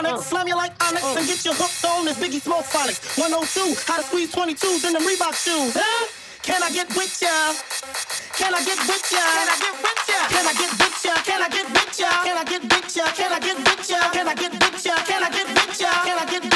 chronic. Slam you like onyx and get your hooked on this Biggie Smalls phonics. 102, how to squeeze 22s in them Reebok shoes. Huh? Can I get with ya? Can I get with ya? Can I get with ya? Can I get with ya? Can I get with ya? Can I get with ya? Can I get with ya? Can I get with ya? Can I get with ya? Can I get with ya?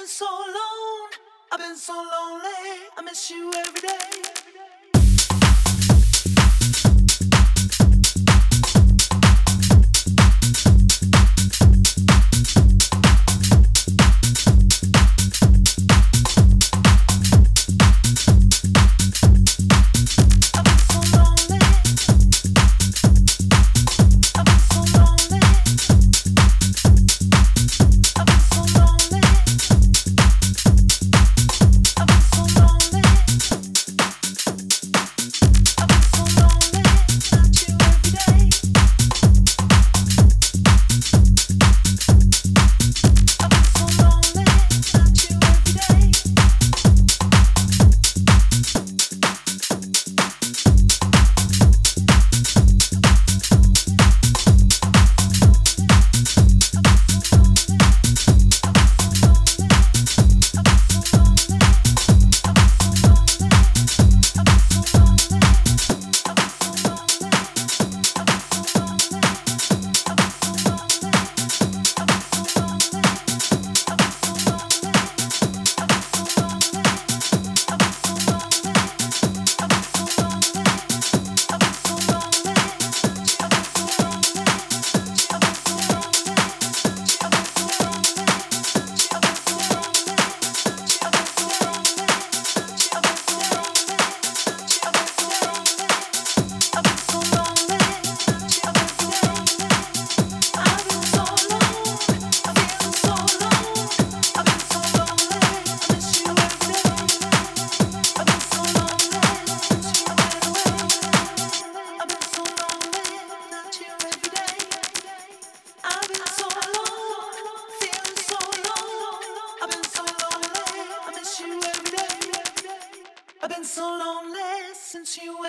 been so alone. I've been so lonely. I miss you every day. so lonely since you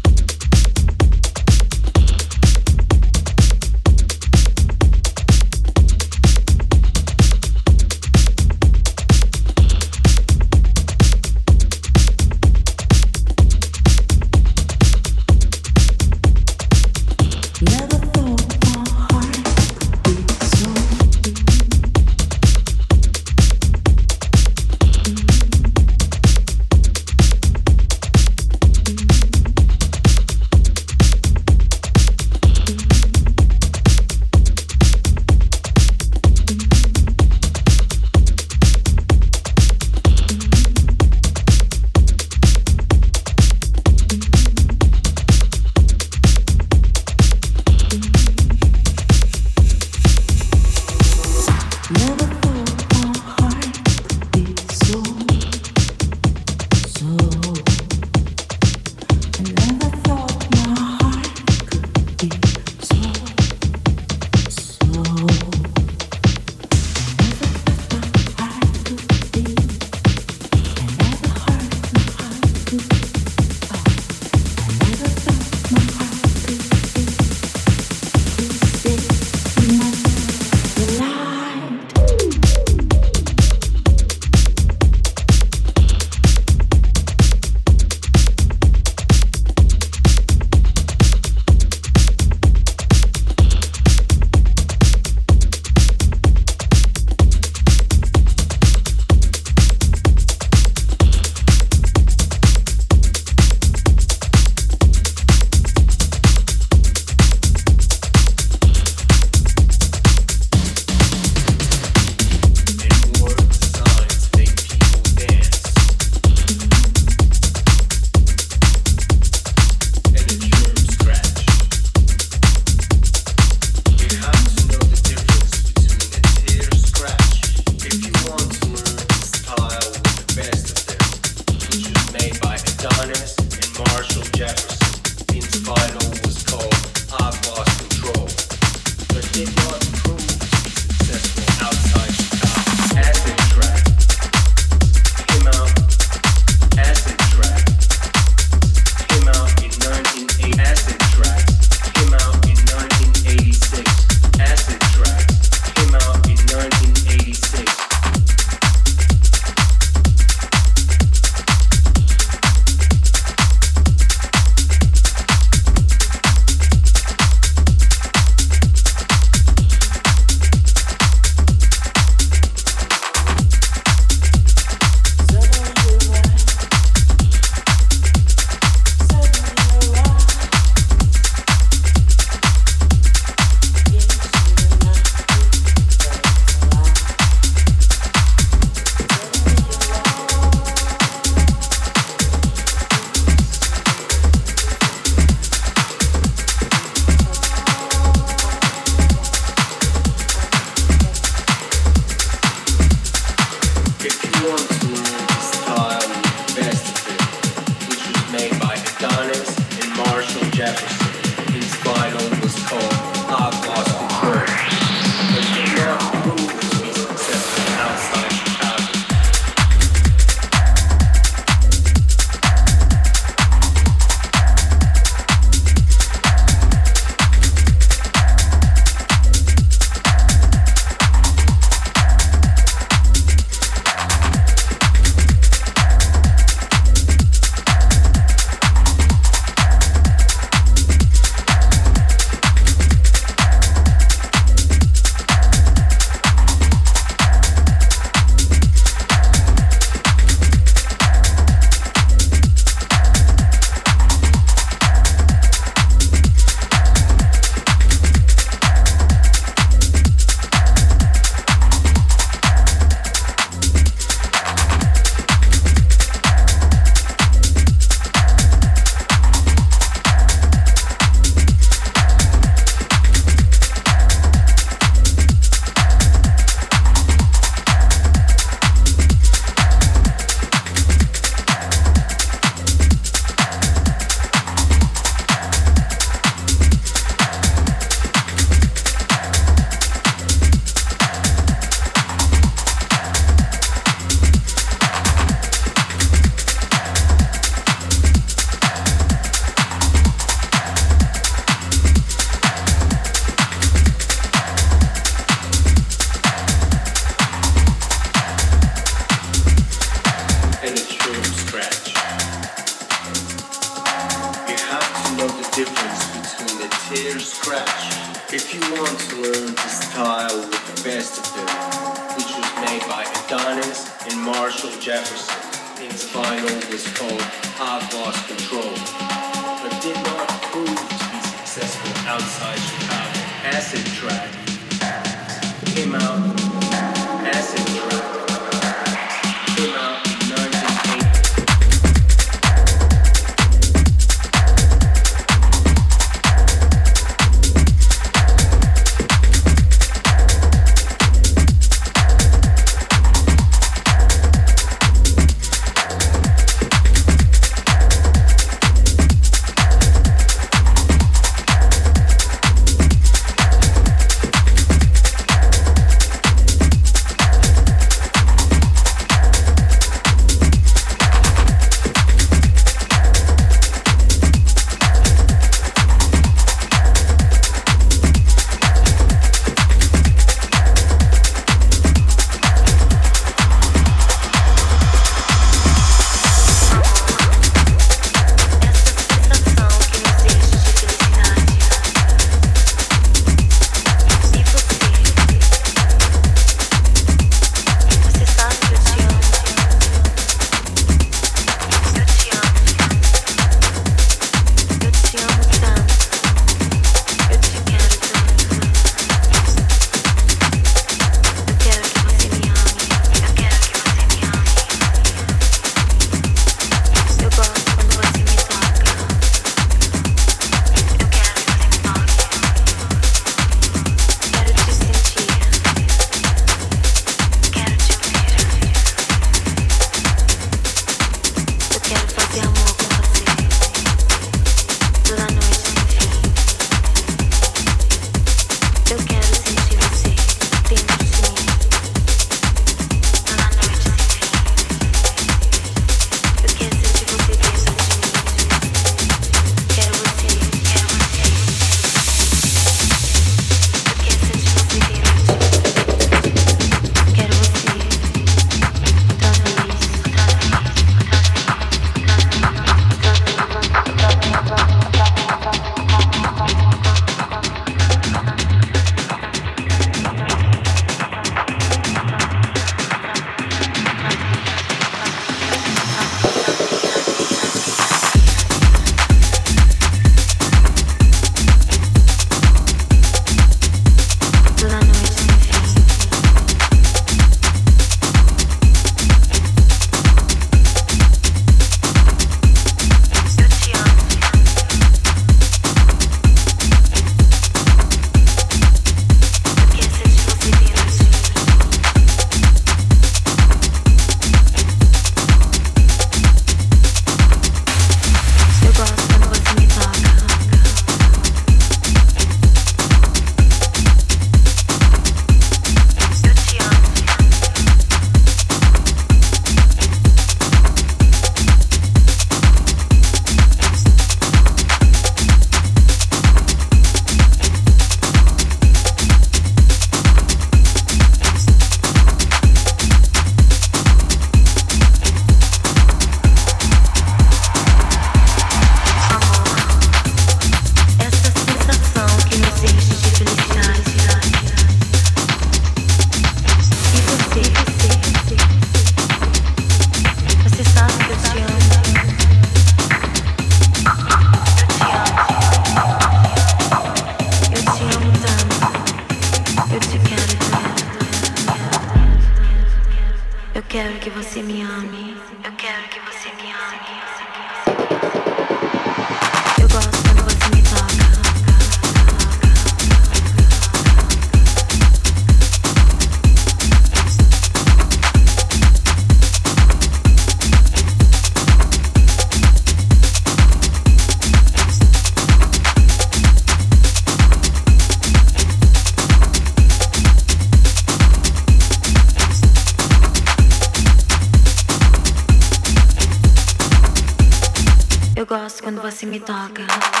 você me toca.